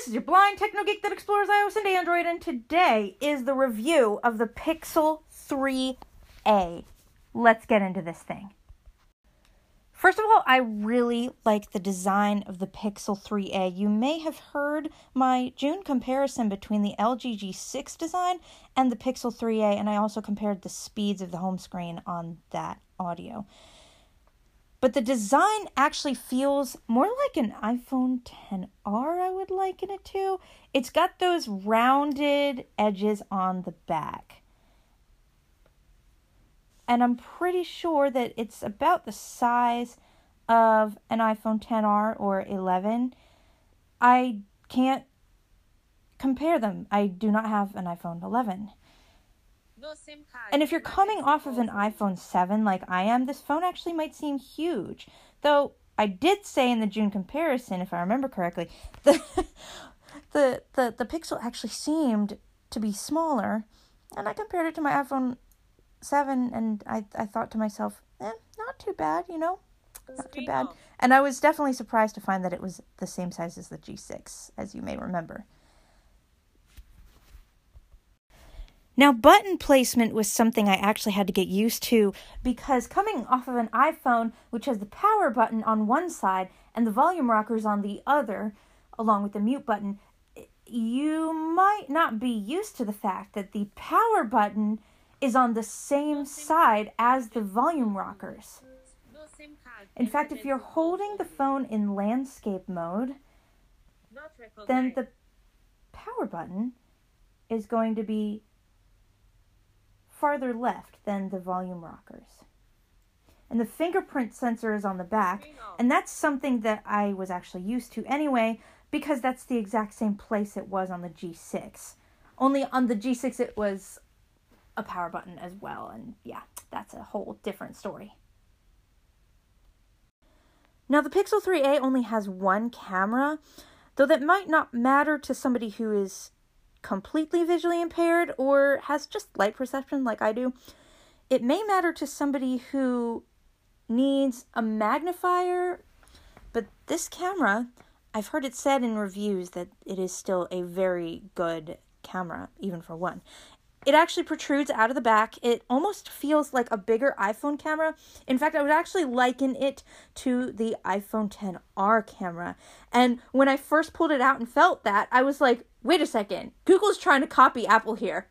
This is your blind techno geek that explores iOS and Android, and today is the review of the Pixel 3a. Let's get into this thing. First of all, I really like the design of the Pixel 3a. You may have heard my June comparison between the LG G6 design and the Pixel 3a, and I also compared the speeds of the home screen on that audio. But the design actually feels more like an iPhone 10R, I would liken it to. It's got those rounded edges on the back and I'm pretty sure that it's about the size of an iPhone 10R or 11. I can't compare them. I do not have an iPhone 11. And if you're coming off of an iPhone 7 like I am, this phone actually might seem huge. Though I did say in the June comparison, if I remember correctly, the the the, the Pixel actually seemed to be smaller, and I compared it to my iPhone seven, and I I thought to myself, eh, not too bad, you know, not too bad. And I was definitely surprised to find that it was the same size as the G6, as you may remember. Now, button placement was something I actually had to get used to because coming off of an iPhone, which has the power button on one side and the volume rockers on the other, along with the mute button, you might not be used to the fact that the power button is on the same side as the volume rockers. In fact, if you're holding the phone in landscape mode, then the power button is going to be farther left than the volume rockers. And the fingerprint sensor is on the back, and that's something that I was actually used to anyway, because that's the exact same place it was on the G6. Only on the G6 it was a power button as well. And yeah, that's a whole different story. Now, the Pixel 3a only has one camera, though that might not matter to somebody who is completely visually impaired or has just light perception like I do. It may matter to somebody who needs a magnifier, but this camera, I've heard it said in reviews that it is still a very good camera, even for one it actually protrudes out of the back. It almost feels like a bigger iPhone camera. In fact, I would actually liken it to the iPhone 10R camera. And when I first pulled it out and felt that, I was like, wait a second, Google's trying to copy Apple here.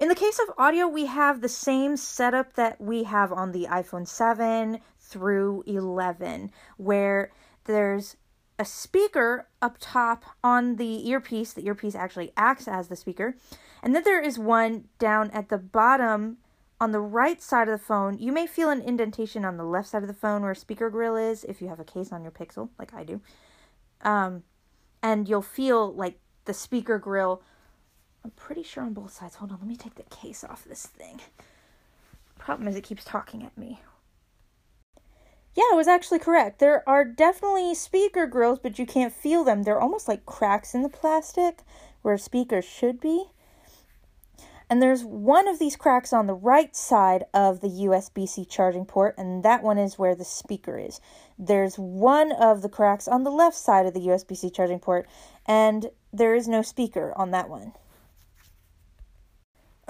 In the case of audio, we have the same setup that we have on the iPhone 7 through 11, where there's a speaker up top on the earpiece. The earpiece actually acts as the speaker. And then there is one down at the bottom on the right side of the phone. You may feel an indentation on the left side of the phone where a speaker grill is if you have a case on your Pixel, like I do. Um, and you'll feel like the speaker grill. I'm pretty sure on both sides. Hold on, let me take the case off this thing. Problem is, it keeps talking at me. Yeah, I was actually correct. There are definitely speaker grills, but you can't feel them. They're almost like cracks in the plastic where speakers should be. And there's one of these cracks on the right side of the USB C charging port, and that one is where the speaker is. There's one of the cracks on the left side of the USB C charging port, and there is no speaker on that one.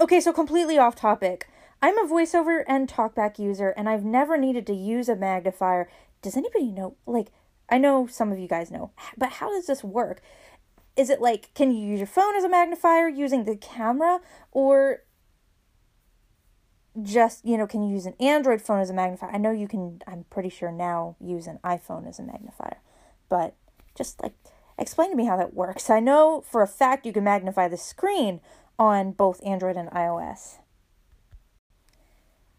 Okay, so completely off topic. I'm a voiceover and talkback user, and I've never needed to use a magnifier. Does anybody know? Like, I know some of you guys know, but how does this work? Is it like, can you use your phone as a magnifier using the camera? Or just, you know, can you use an Android phone as a magnifier? I know you can, I'm pretty sure now, use an iPhone as a magnifier. But just like, explain to me how that works. I know for a fact you can magnify the screen on both Android and iOS.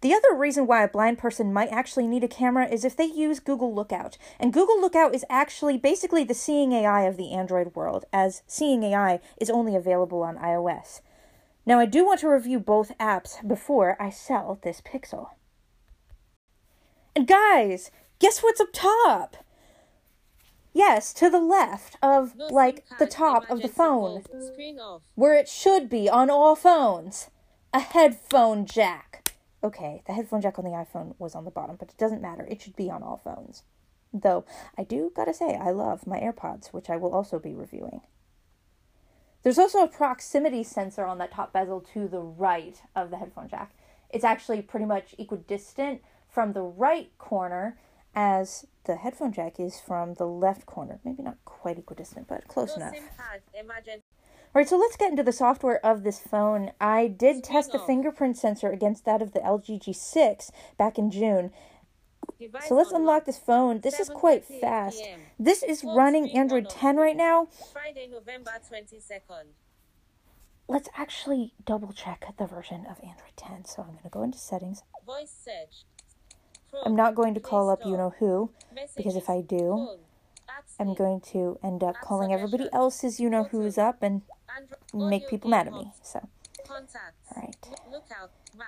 The other reason why a blind person might actually need a camera is if they use Google Lookout. And Google Lookout is actually basically the Seeing AI of the Android world, as Seeing AI is only available on iOS. Now, I do want to review both apps before I sell this Pixel. And guys, guess what's up top? Yes, to the left of, like, the top of the phone. Where it should be on all phones. A headphone jack. Okay, the headphone jack on the iPhone was on the bottom, but it doesn't matter. It should be on all phones. Though I do gotta say, I love my AirPods, which I will also be reviewing. There's also a proximity sensor on that top bezel to the right of the headphone jack. It's actually pretty much equidistant from the right corner as the headphone jack is from the left corner. Maybe not quite equidistant, but close enough. All right, so let's get into the software of this phone. I did test the fingerprint sensor against that of the LG G6 back in June. So let's unlock this phone. This is quite fast. This is running Android 10 right now. Friday, November 22nd. Let's actually double check the version of Android 10. So I'm going to go into settings. Voice search. I'm not going to call up you know who because if I do, I'm going to end up calling everybody else's you know who's up and make people mad at me. So, Contacts. all right.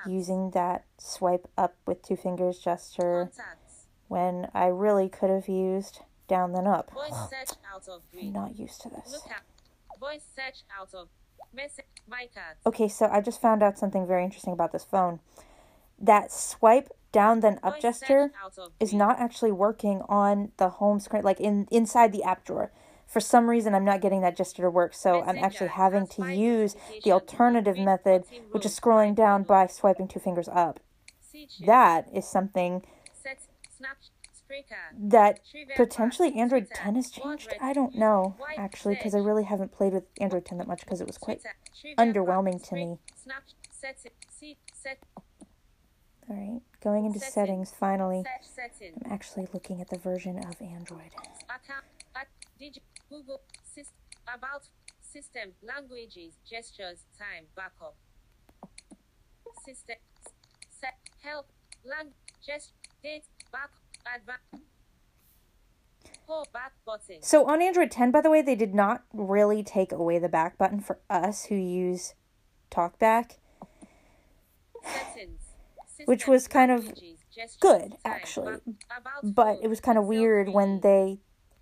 Using that swipe up with two fingers gesture Contacts. when I really could have used down then up. Voice search out of I'm not used to this. Lookout. Voice search out of message. My cat. Okay, so I just found out something very interesting about this phone. That swipe down then up gesture search out of is not actually working on the home screen, like in inside the app drawer. For some reason, I'm not getting that gesture to work, so I'm actually having to use the alternative method, which is scrolling down by swiping two fingers up. That is something Set. Snap. Spreaker. that potentially Android 10 has changed. I don't know, actually, because I really haven't played with Android 10 that much because it was quite. Underwhelming to me. Snap. Set. See. Set. All right, going into settings finally. I'm actually looking at the version of Android. Account. At. Digi. Google. System. About. System. Languages. Gestures. Time. Backup. System. Set. Help. Lang. Gest. Date. Back. Advance. Back. So on Android 10, by the way, they did not really take away the back button for us who use TalkBack, Settings. Which was kind of good, actually. but it was kind of weird when they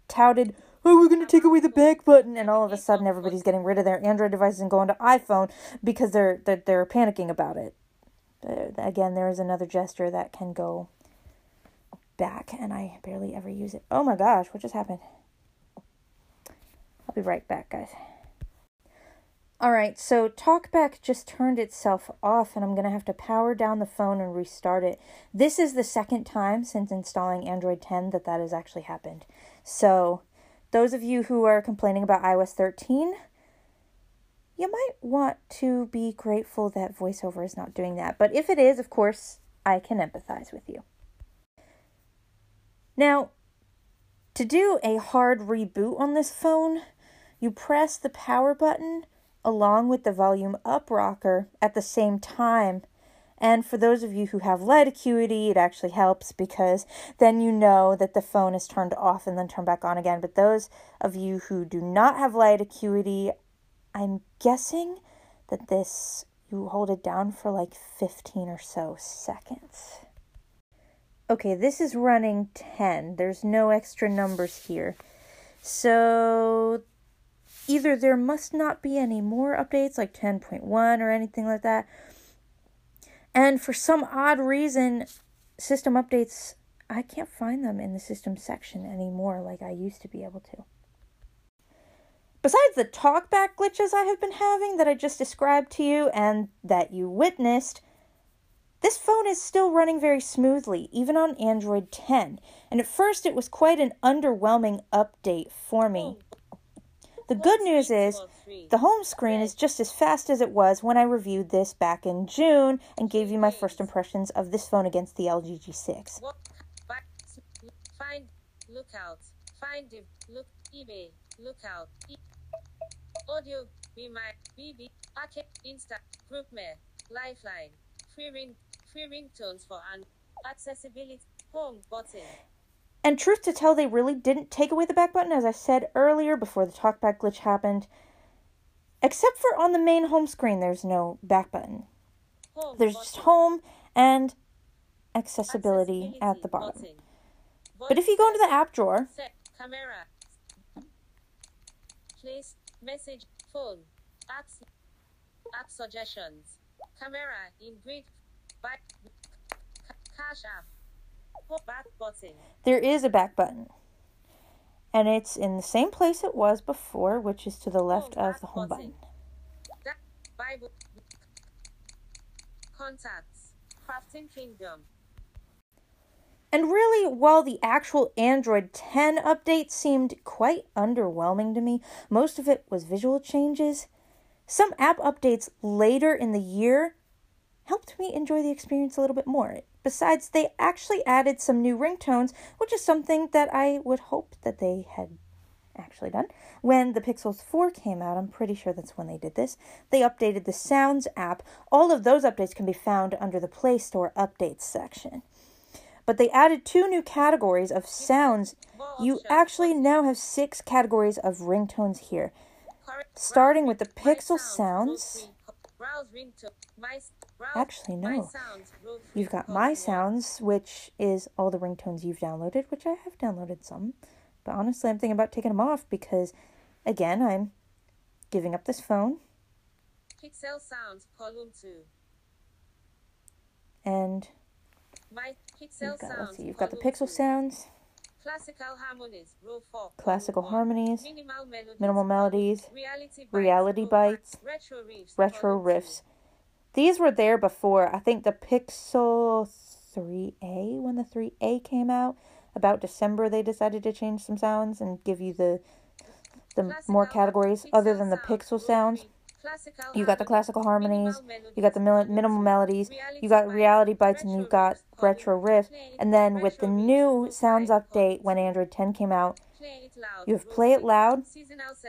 touted, "Oh, we're going to take away the back button," and all of a sudden everybody's getting rid of their Android devices and going to iPhone because they're they're, they're panicking about it. Again, there is another gesture that can go back, and I barely ever use it. Oh my gosh, what just happened? I'll be right back, guys. All right, so TalkBack just turned itself off, and I'm going to have to power down the phone and restart it. This is the second time since installing Android 10 that that has actually happened. So, those of you who are complaining about iOS 13, you might want to be grateful that VoiceOver is not doing that. But if it is, of course, I can empathize with you. Now, to do a hard reboot on this phone, you press the power button along with the volume up rocker at the same time. And for those of you who have light acuity, it actually helps because then you know that the phone is turned off and then turned back on again. But those of you who do not have light acuity, I'm guessing that this, you hold it down for like 15 or so seconds. Okay, this is running 10. There's no extra numbers here. So either there must not be any more updates like 10.1 or anything like that. And for some odd reason, system updates, I can't find them in the system section anymore like I used to be able to. Besides the talkback glitches I have been having that I just described to you and that you witnessed, this phone is still running very smoothly, even on Android 10. And at first, it was quite an underwhelming update for me. The good news is the home screen is just as fast as it was when I reviewed this back in June and gave you my first impressions of this phone against the LG G6. What? Back. Find. Lookout. Find. Div. Look. eBay. Lookout. E- audio. Be my. BB. Arcade. Insta. GroupMe. Lifeline. Free ring. Free ringtones for an accessibility. Home button. And truth to tell, they really didn't take away the back button, as I said earlier before the talkback glitch happened. Except for on the main home screen, there's no back button. Home There's button. just home and accessibility at the bottom. button. But if you go into the app drawer, Set. Camera. Place. Message. Phone. Apps. App suggestions. Camera. In grid. By. Ca- Cash app. Back button. there is a back button. And it's in the same place it was before, which is to the oh, left Home of the home button. button. Bible. Contacts. Crafting Kingdom. And really, while the actual Android 10 update seemed quite underwhelming to me, most of it was visual changes. Some app updates later in the year helped me enjoy the experience a little bit more. Besides, they actually added some new ringtones, which is something that I would hope that they had actually done. When the Pixels 4 came out, I'm pretty sure that's when they did this, they updated the Sounds app. All of those updates can be found under the Play Store Updates section. But they added two new categories of sounds. You actually now have six categories of ringtones here. Starting with the Pixel sounds. Sounds. Browse ringtone. My browse. Actually, no. sounds. row three, You've got My. Sounds, which is all the ringtones you've downloaded, which I have downloaded some. But honestly, I'm thinking about taking them off because, again, I'm giving up this phone Pixel sounds. Column two. and My Pixel you've got, sounds. let's see, you've got the Pixel two. sounds, Classical harmonies. Row four. classical harmonies, Minimal melodies. minimal melodies, Reality bites. reality bites, Retro riffs. retro riffs. These were there before. I think the Pixel 3A, when the 3A came out, about December, they decided to change some sounds and give you the the more categories other than the pixel sounds. You got the classical harmonies, you got the mil- minimal melodies, you got reality bites, and you got retro riff. And then with the new sounds update when. Android 10 came out, Play it loud, you have play it loud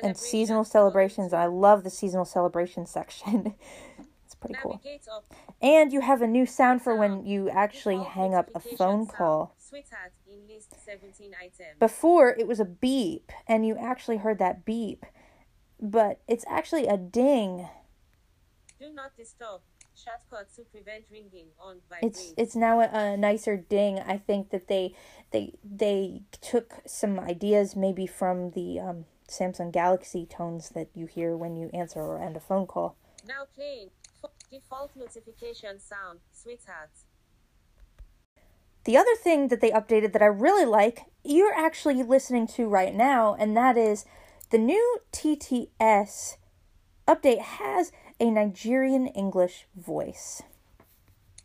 and seasonal celebrations, column celebrations. two. And I love the seasonal celebration section. it's pretty cool. And you have a new sound for when you actually hang up a phone call. Sweetheart in list 17 item. Before it was a beep, and you actually heard that beep, but it's actually a ding. Do not disturb. Shortcut to prevent ringing on It's vibrate. it's now a, a nicer ding. I think that they they they took some ideas maybe from the um, Samsung Galaxy tones that you hear when you answer or end a phone call. Now playing. F- Default notification sound. Sweetheart. The other thing that they updated that I really like, you're actually listening to right now, and that is the new TTS update has a Nigerian English voice.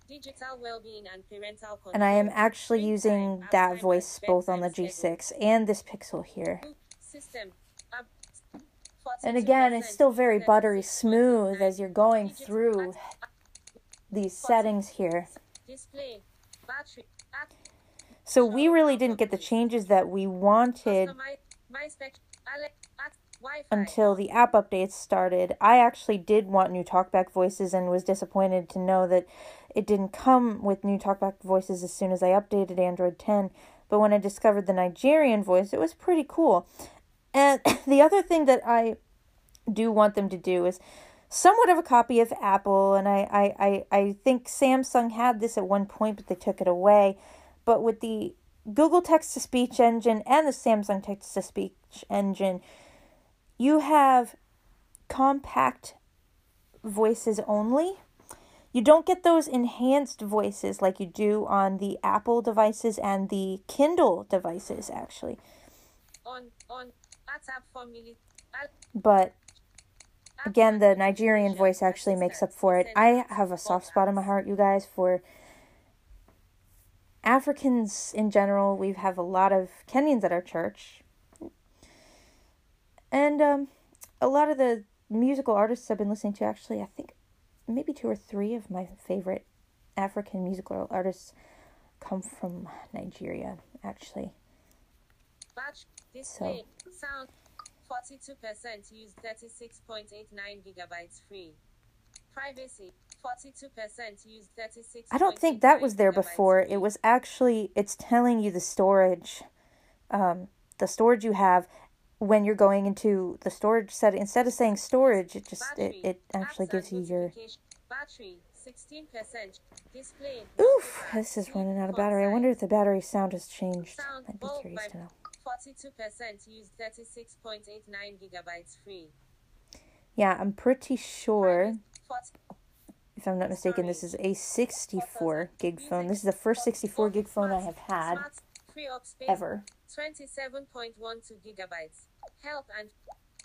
And. And I am actually using that voice both on the. G6 and this Pixel here. Boot System. Up. And again, it's still very buttery smooth as you're going through these settings here. Display. Battery. Act. So we really didn't get the changes that we wanted until the app updates started. I actually did want new talkback voices and was disappointed to know that it didn't come with new talkback voices as soon as I updated Android 10. But when I discovered the Nigerian voice, it was pretty cool. And the other thing that I do want them to do is somewhat of a copy of Apple, and I, I, I, I think Samsung had this at one point, but they took it away. But with the Google text to speech engine and the Samsung text to speech engine, you have compact voices only. You don't get those enhanced voices like you do on the Apple devices and the Kindle devices, actually. On. On. WhatsApp family. Al- But again, the Nigerian voice actually makes up for it. I have a soft spot in my heart, you guys, for Africans in general. We have a lot of Kenyans at our church. And um, a lot of the musical artists I've been listening to, actually, I think maybe two or three of my favorite African musical artists come from Nigeria, actually. Batch display sound 42% use 36.89 gigabytes free. Privacy 42% use 36. I don't think that was there before. It was actually it's telling you the storage, um, the storage you have when you're going into the storage setting. Instead of saying storage, it just it, it actually gives you your. battery 16% display. Oof, this is running out of battery. I wonder if the battery sound has changed. Sound I'd be curious to know. 42% use 36.89 gigabytes free. Yeah, I'm pretty sure if I'm not mistaken, this is a 64 gig phone. This is the first 64 gig phone I have had Smart, free up space. ever. 27.12 gigabytes. Help and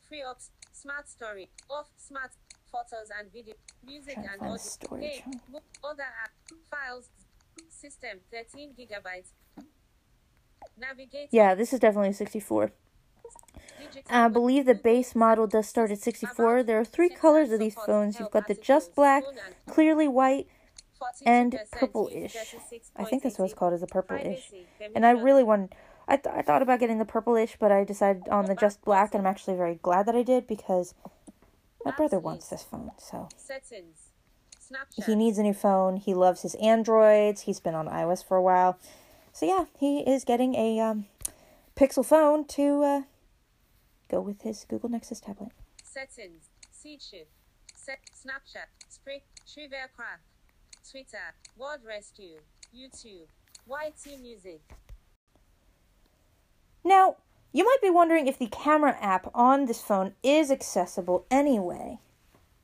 free up smart story. Off smart photos and video. Music and find audio. storage. Hey, book, other app. Files. System 13 gigabytes. Navigate. Yeah, this is definitely 64. I uh, believe the base model does start at 64. There are three colors of these phones. You've got the just black, clearly white, and 42% purple-ish. I think that's what it's called, is a purple-ish. And I really want. I, th- I thought about getting the purplish, but I decided on the just black, and I'm actually very glad that I did because my brother wants this phone. So he needs a new phone. He loves his Androids. He's been on iOS for a while. So yeah, he is getting a um, Pixel phone to uh, go with his Google Nexus tablet. Settings. Seed shift. Set. Snapchat. Spray. Trivia crack. Twitter. Word rescue. YouTube. YT music. Now, you might be wondering if the camera app on this phone is accessible anyway,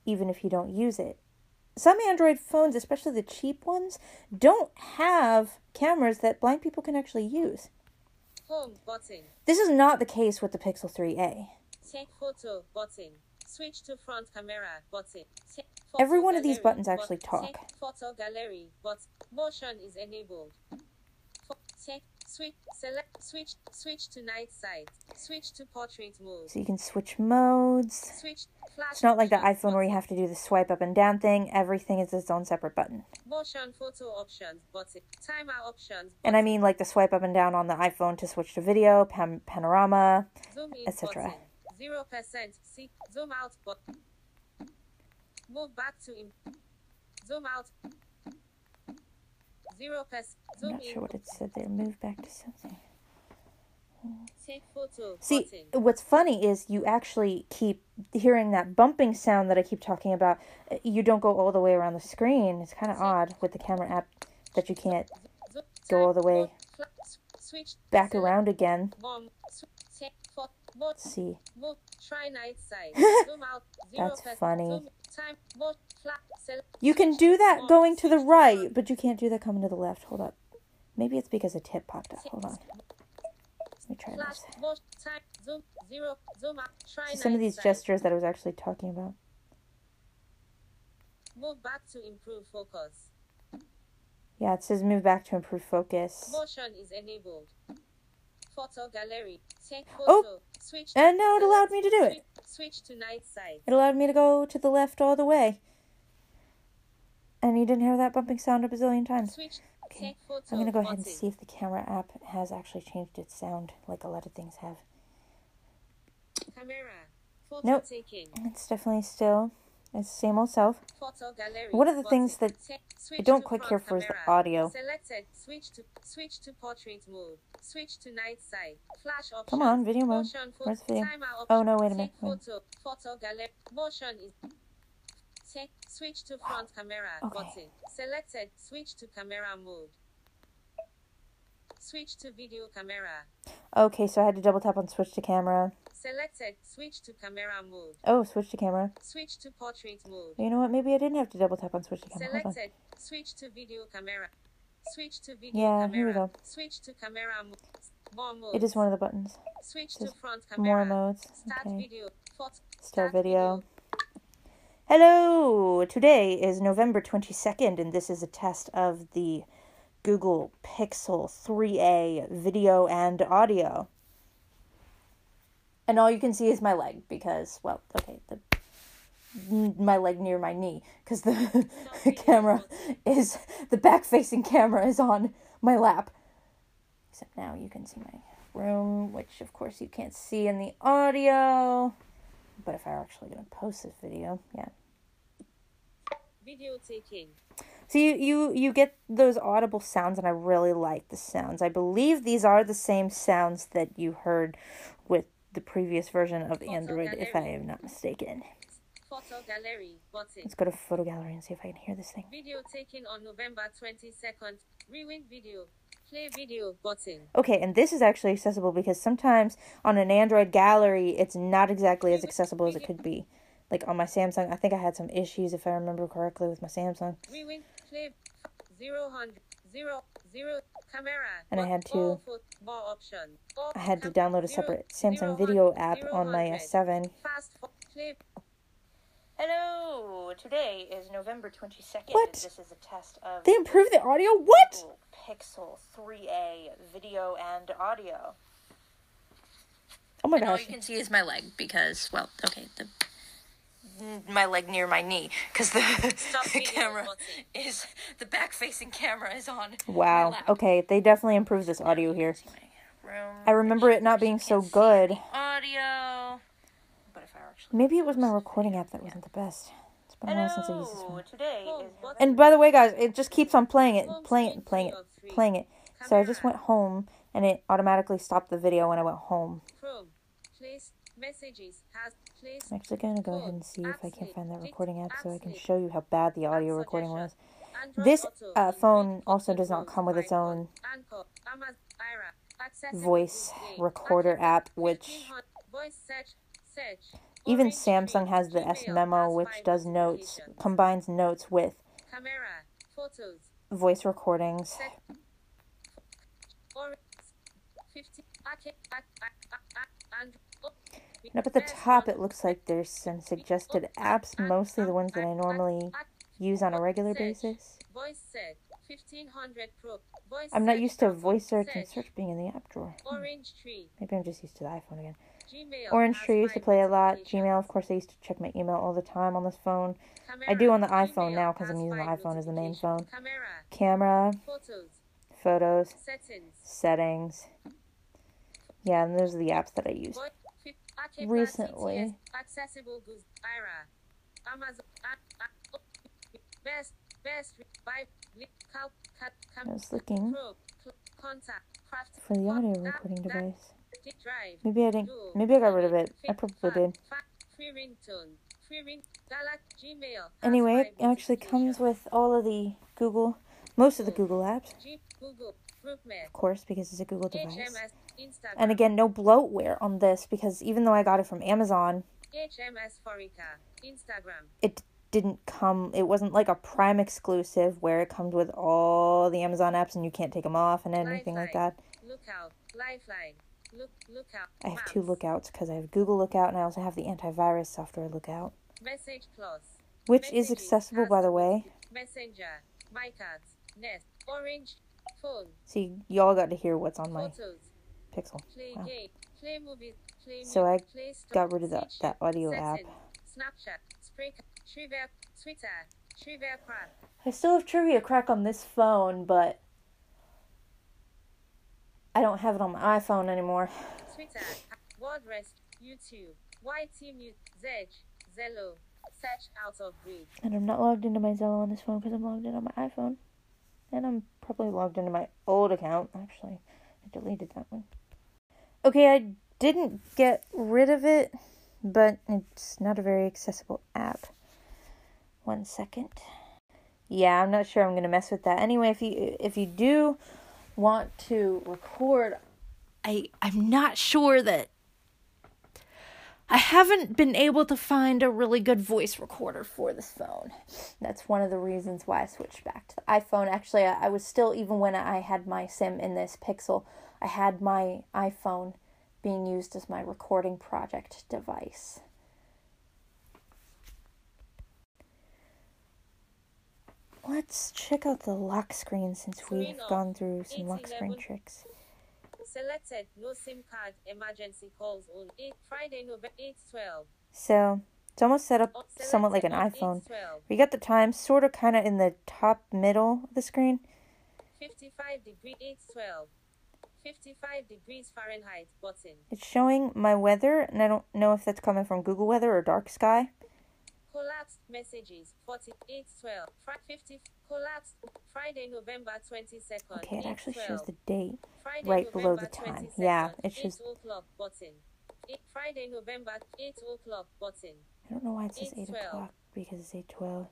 even if you don't use it. Some Android phones, especially the cheap ones, don't have cameras that blind people can actually use. Home button. This is not the case with the Pixel 3a. Take photo button. Switch to front camera button. Take Every one of these buttons actually talk. Take photo gallery but motion is enabled. Take switch select switch switch to night sight. Switch to portrait mode. So you can switch modes. Switch flash. It's not like the iPhone where you have to do the swipe up and down thing. Everything is its own separate button. Motion photo options button. Timer options. And I mean like the swipe up and down on the iPhone to switch to video, pan- panorama. Etc. Zero percent. See zoom out button. Move back to in. Zoom out. Zero. I'm not sure what it said there. Move back to something. Take photo See, button. what's funny is you actually keep hearing that bumping sound that I keep talking about. Uh, You don't go all the way around the screen. It's kind of odd with the camera app that you can't go all the way mode, fla- s- switch back around again. One. Sw- take pho- mode. Let's see. Mode. Try night sight. Zoom out. Zero That's funny. Zoom time. Mode. Flat. Select. You can do that going to the right, but you can't do that coming to the left. Hold up. Maybe it's because a tip popped up. Hold on. Let me try this. Mode. Time. Zoom. Zero. Zoom out. Try See, some of these gestures that I was actually talking about. Move back to improve focus. Yeah, it says move back to improve focus. Motion is enabled. Photo gallery. Take oh! photo. Oh. Switch. And now it allowed me to do it. Switch, to night sight. It allowed me to go to the left all the way. And you didn't hear that bumping sound a bazillion times. Switch. Okay. I'm gonna go ahead and see if the camera app has actually changed its sound, like a lot of things have. Camera. Photo Nope. taking. It's definitely still its same old self. Photo gallery. One of the things that I don't front care for is the audio. Selected. Switch to switch to portrait mode. Switch to night sight. Flash options. Come on, video mode. Motion Where's the video? Oh, no, wait a minute, Take wait. photo. Photo gallery. Motion is. Take switch to front camera Okay. button. Selected. Switch to camera mode. Switch to video camera. Okay, so I had to double tap on switch to camera. Selected. Switch to camera mode. Oh, switch to camera. Switch to portrait mode. You know what? Maybe I didn't have to double tap on switch to camera. Selected. Switch to video camera. Switch to video Yeah, camera. here we go. Switch to camera mode. It is one of the buttons. Switch to front camera. More modes. Start Okay. video. Photo. Start video. Hello! Today is November 22nd, and this is a test of the Google Pixel 3a video and audio. And all you can see is my leg because, well, okay, the my leg near my knee because the, the camera is the back facing camera is on my lap. Except now you can see my room, which of course you can't see in the audio. But if I were actually going to post this video, yeah. Video taking. So you, you you get those audible sounds, and I really like the sounds. I believe these are the same sounds that you heard with the previous version of Android, if I am not mistaken. Photo gallery button. Let's go to Photo Gallery and see if I can hear this thing. Video taken on November 22nd. Rewind video. Play video button. Okay, and this is actually accessible because sometimes on an Android gallery, it's not exactly as accessible as it could be. like on my Samsung. I think I had some issues if I remember correctly with my Samsung. Rewind, play, zero hundred, zero, zero, camera. And I had to- more option. I had to download a separate zero Samsung hun- video app on my. S7. Fast for play. Hello, today is November 22nd. What? This is a test of They improved the audio? What? Google Pixel 3a video and audio. Oh my And all you can see is my leg because, well, okay, the my leg near my knee because the, the camera is the back facing camera is on. Wow. Okay, they definitely improved this audio here. I remember it not being so good. Audio. But if I actually Maybe it was my recording app that wasn't the best. It's been a while since I used this one. today Home is button. And by the way, guys, it just keeps on playing it, playing it, playing it, three of three. playing it. So I just went home and it automatically stopped the video when I went home. Chrome. Place messages has place I'm actually gonna go ahead and see if I can find that recording app so I can show you how bad the audio recording was. This, uh, phone also does not come with its own Anchor, Amazon, Aira, accessible voice recorder app, which 1500, voice search, search, even Samsung has the S Memo, which does notes, combines notes with Camera, photos, voice recordings. set, or 50, arcade, ac- ac- ac- and, oh, And up at the top, it looks like there's some suggested apps, mostly the ones that I normally use on a regular basis. Voice search, 1500 Pro, voice I'm not used to voice search and search being in the app drawer. Hmm. Maybe I'm just used to the iPhone again. Orange Tree used to play a lot. Gmail, of course, I used to check my email all the time on this phone. I do on the iPhone now because I'm using the iPhone as the main phone. Camera, photos, photos, settings. settings. Yeah, and those are the apps that I use. Voice, fi- arcade Recently. Accessible goods. Aira, Amazon, best, best, buy, cal, cat, I was looking for the audio recording device. Maybe I didn't. Maybe I got rid of it. I probably did. Free ringtone. Free ring. Galax Gmail. Anyway, it actually comes with all of the Google, most of the Google apps, Google. Of course, because it's a Google device. Instagram. And again, no bloatware on this because even though I got it from Amazon, HMS Forica. Instagram. it didn't come. It wasn't like a Prime exclusive where it comes with all the Amazon apps and you can't take them off and anything like that. Lookout. Lifeline. Look. Lookout. I have two lookouts because I have Google Lookout and I also have the antivirus software Lookout, Message Plus. which is Messages, accessible by the way. Messenger. MyCat. Nest. Orange. Phone. See, y'all got to hear what's on my Photos. Pixel. Play Wow. Play movie. Play So I play store, got rid of that, that audio app. Snapchat. Spreaker. Trivia. Twitter. Trivia Crack. I still have Trivia Crack on this phone, but I don't have it on my iPhone anymore. Twitter. WordPress. YouTube. YT. Zedge. Zello. Search out of grid. And I'm not logged into my Zello on this phone because I'm logged in on my iPhone. And I'm probably logged into my old account. Actually, I deleted that one. Okay, I didn't get rid of it, but it's not a very accessible app. One second. Yeah, I'm not sure I'm gonna mess with that. Anyway, if you if you do want to record, I I'm not sure that I haven't been able to find a really good voice recorder for this phone. That's one of the reasons why I switched back to the iPhone. Actually, I, I was still, even when I had my SIM in this Pixel, I had my iPhone being used as my recording project device. Let's check out the lock screen since we've gone through some lock screen 811. tricks. Selected. No SIM card. Emergency calls on 8. Friday, November 8 12. So it's almost set up Oh, somewhat like an iPhone. We got the time sort of kind of in the top middle of the screen. 55 degree 812. 55 degrees Fahrenheit button. It's showing my weather, and I don't know if that's coming from Google Weather or Dark Sky. Collapsed messages 48 12. 50 collapsed Friday, November 22nd. Okay, it actually shows the date. Friday, right below the time. Yeah, it shows- o'clock button. Eight, Friday, November 8 o'clock button. I don't know why it says 8 8:12. o'clock because it's 8.12,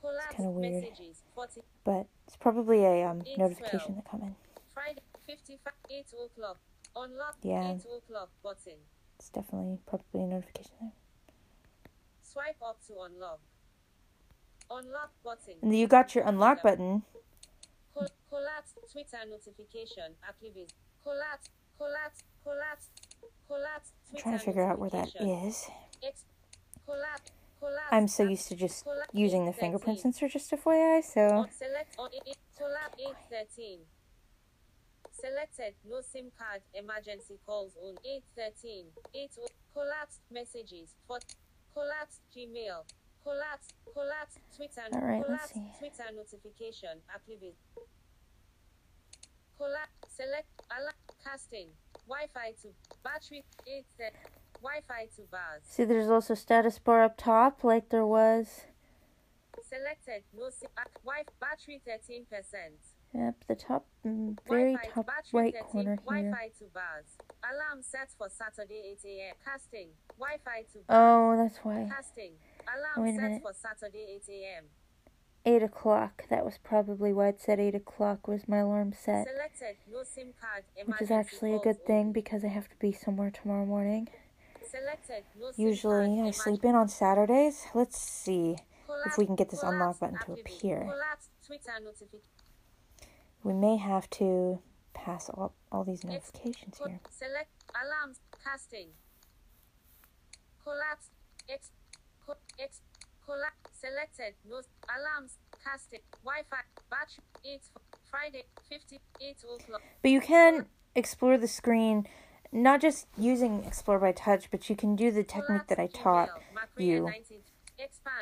Collapsed kinda weird. messages 40. but it's probably a um, 8:12. notification that come in. Friday 55 8 o'clock. Unlock Yeah. 8 o'clock button. It's definitely probably a notification there. Swipe up to unlock. Unlock button. And you got your unlock button. Col- collapse Twitter notification. Activate. Collapse. Collapse. Collapse. Collapse. I'm trying to figure out where that is. Ex- collapse. Collapse. I'm so used to just using the fingerprint sensor, just FYI, so. On select on it, collapse 813. Selected no SIM card emergency calls on 813. 8 collapse messages for collapse Gmail. Collapse collapse Twitter All right, let's collapse see. Twitter notification activate. Collapse select alarm casting Wi-Fi to battery 8 Wi-Fi to bars. See, there's also status bar up top, like there was. Selected no SIM ac- Wi battery 13%. Yep, the top, mm, very top right 13, corner here. Wi-Fi to bars. Alarm set for Saturday 8 a.m. Casting. Wi-Fi to. Oh, that's why. Casting. Wait Alarm a set minute. for Saturday 8 a.m. 8 o'clock. That was probably why it said 8 o'clock was my alarm set. Selected no SIM card. Which is actually a good thing because I have to be somewhere tomorrow morning. Selected no SIM Usually I sleep in on Saturdays. Let's see. Collapse- we can get this unlock button to appear. Collapse Twitter notification. We may have to pass all, all these notifications here. Select alarms casting. Collapse X co- X collapse selected no alarms casting Wi-Fi battery 8 Friday 58 o'clock. But you can explore the screen, not just using Explore by Touch, but you can do the technique that I taught you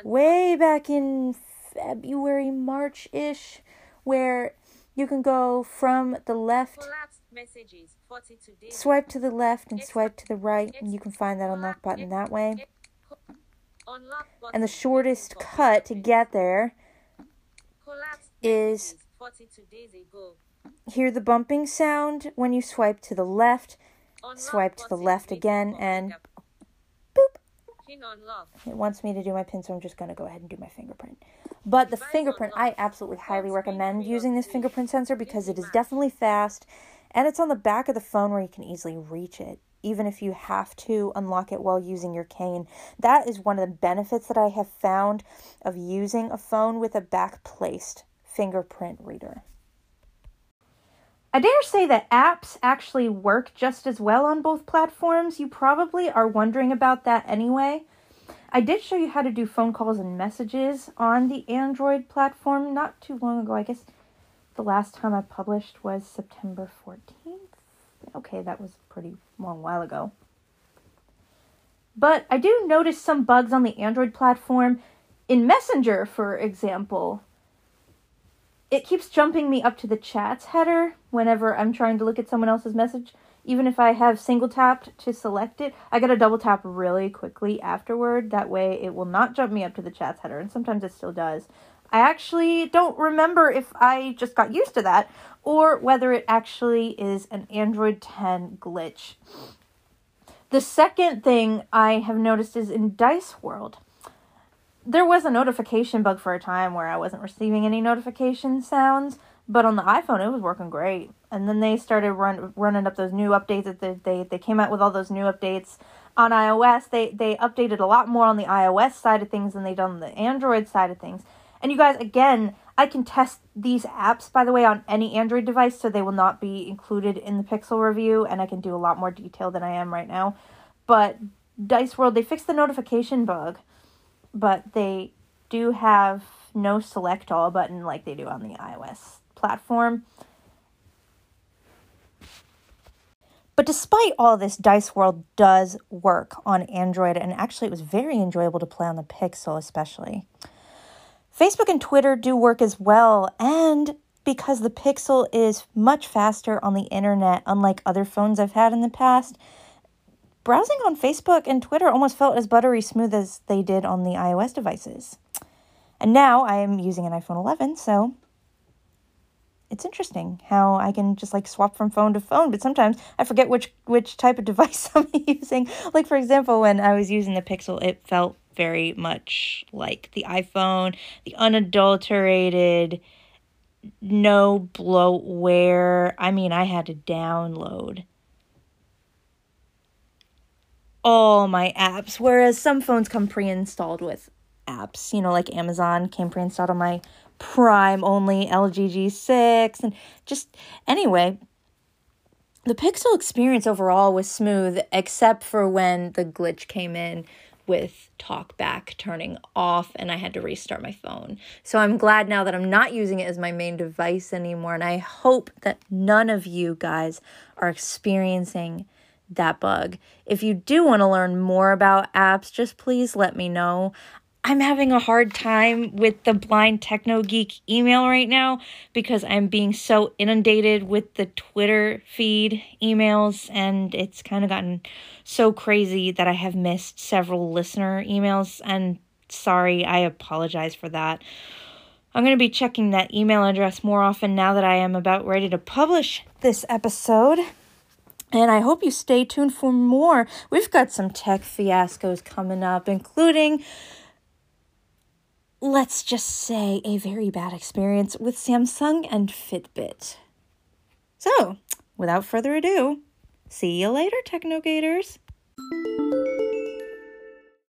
way back in February, March ish, where you can go from the left, messages 42 days. swipe to the left, and swipe to the right, and you can find that unlock button that way. And the shortest cut to get there is- messages 42 days ago. hear the bumping sound when you swipe to the left, Swipe to the left again, and boop. It wants me to do my pin, so I'm just going to go ahead and do my fingerprint. But the fingerprint, I absolutely highly recommend using this fingerprint sensor because it is definitely fast and it's on the back of the phone where you can easily reach it, even if you have to unlock it while using your cane. That is one of the benefits that I have found of using a phone with a back placed fingerprint reader. I dare say that apps actually work just as well on both platforms. You probably are wondering about that anyway. I did show you how to do phone calls and messages on the Android platform not too long ago. I guess the last time I published was September 14th. Okay, that was a pretty long while ago. But I do notice some bugs on the Android platform. In Messenger, for example, it keeps jumping me up to the chats header whenever I'm trying to look at someone else's message. Even if I have single tapped to select it, I gotta double tap really quickly afterward. That way it will not jump me up to the chats header, and sometimes it still does. I actually don't remember if I just got used to that or whether it actually is an Android 10 glitch. The second thing I have noticed is in Dice World there was a notification bug for a time where I wasn't receiving any notification sounds, but on the iPhone it was working great. And then they started run, running up those new updates that they, they they came out with all those new updates on iOS. They they updated a lot more on the iOS side of things than they done on the Android side of things. And you guys, again, I can test these apps by the way on any Android device, so they will not be included in the Pixel review, and I can do a lot more detail than I am right now. But Dice World, they fixed the notification bug but they do have no select all button like they do on the iOS platform. But despite all this, Dice World does work on Android, and actually, it was very enjoyable to play on the Pixel, especially. Facebook and Twitter do work as well, and because the Pixel is much faster on the internet, unlike other phones I've had in the past, browsing on Facebook and Twitter almost felt as buttery smooth as they did on the iOS devices. And now I am using an iPhone 11, so it's interesting how I can just like swap from phone to phone, but sometimes I forget which which type of device I'm using. Like for example, when I was using the Pixel, it felt very much like the iPhone, the unadulterated no bloatware. I mean, I had to download all my apps, whereas some phones come pre installed with apps, you know, like Amazon came pre installed on my Prime only LG G6, and just anyway. The Pixel experience overall was smooth, except for when the glitch came in with talkback turning off and I had to restart my phone. So I'm glad now that I'm not using it as my main device anymore. And I hope that none of you guys are experiencing that bug. If you do want to learn more about apps, just please let me know. I'm having a hard time with the blind techno geek email right now because I'm being so inundated with the Twitter feed emails and it's kind of gotten so crazy that I have missed several listener emails and sorry, I apologize for that. I'm going to be checking that email address more often now that I am about ready to publish this episode. And I hope you stay tuned for more. We've got some tech fiascos coming up, including let's just say, a very bad experience with Samsung and Fitbit. So, without further ado, see you later, Technogators!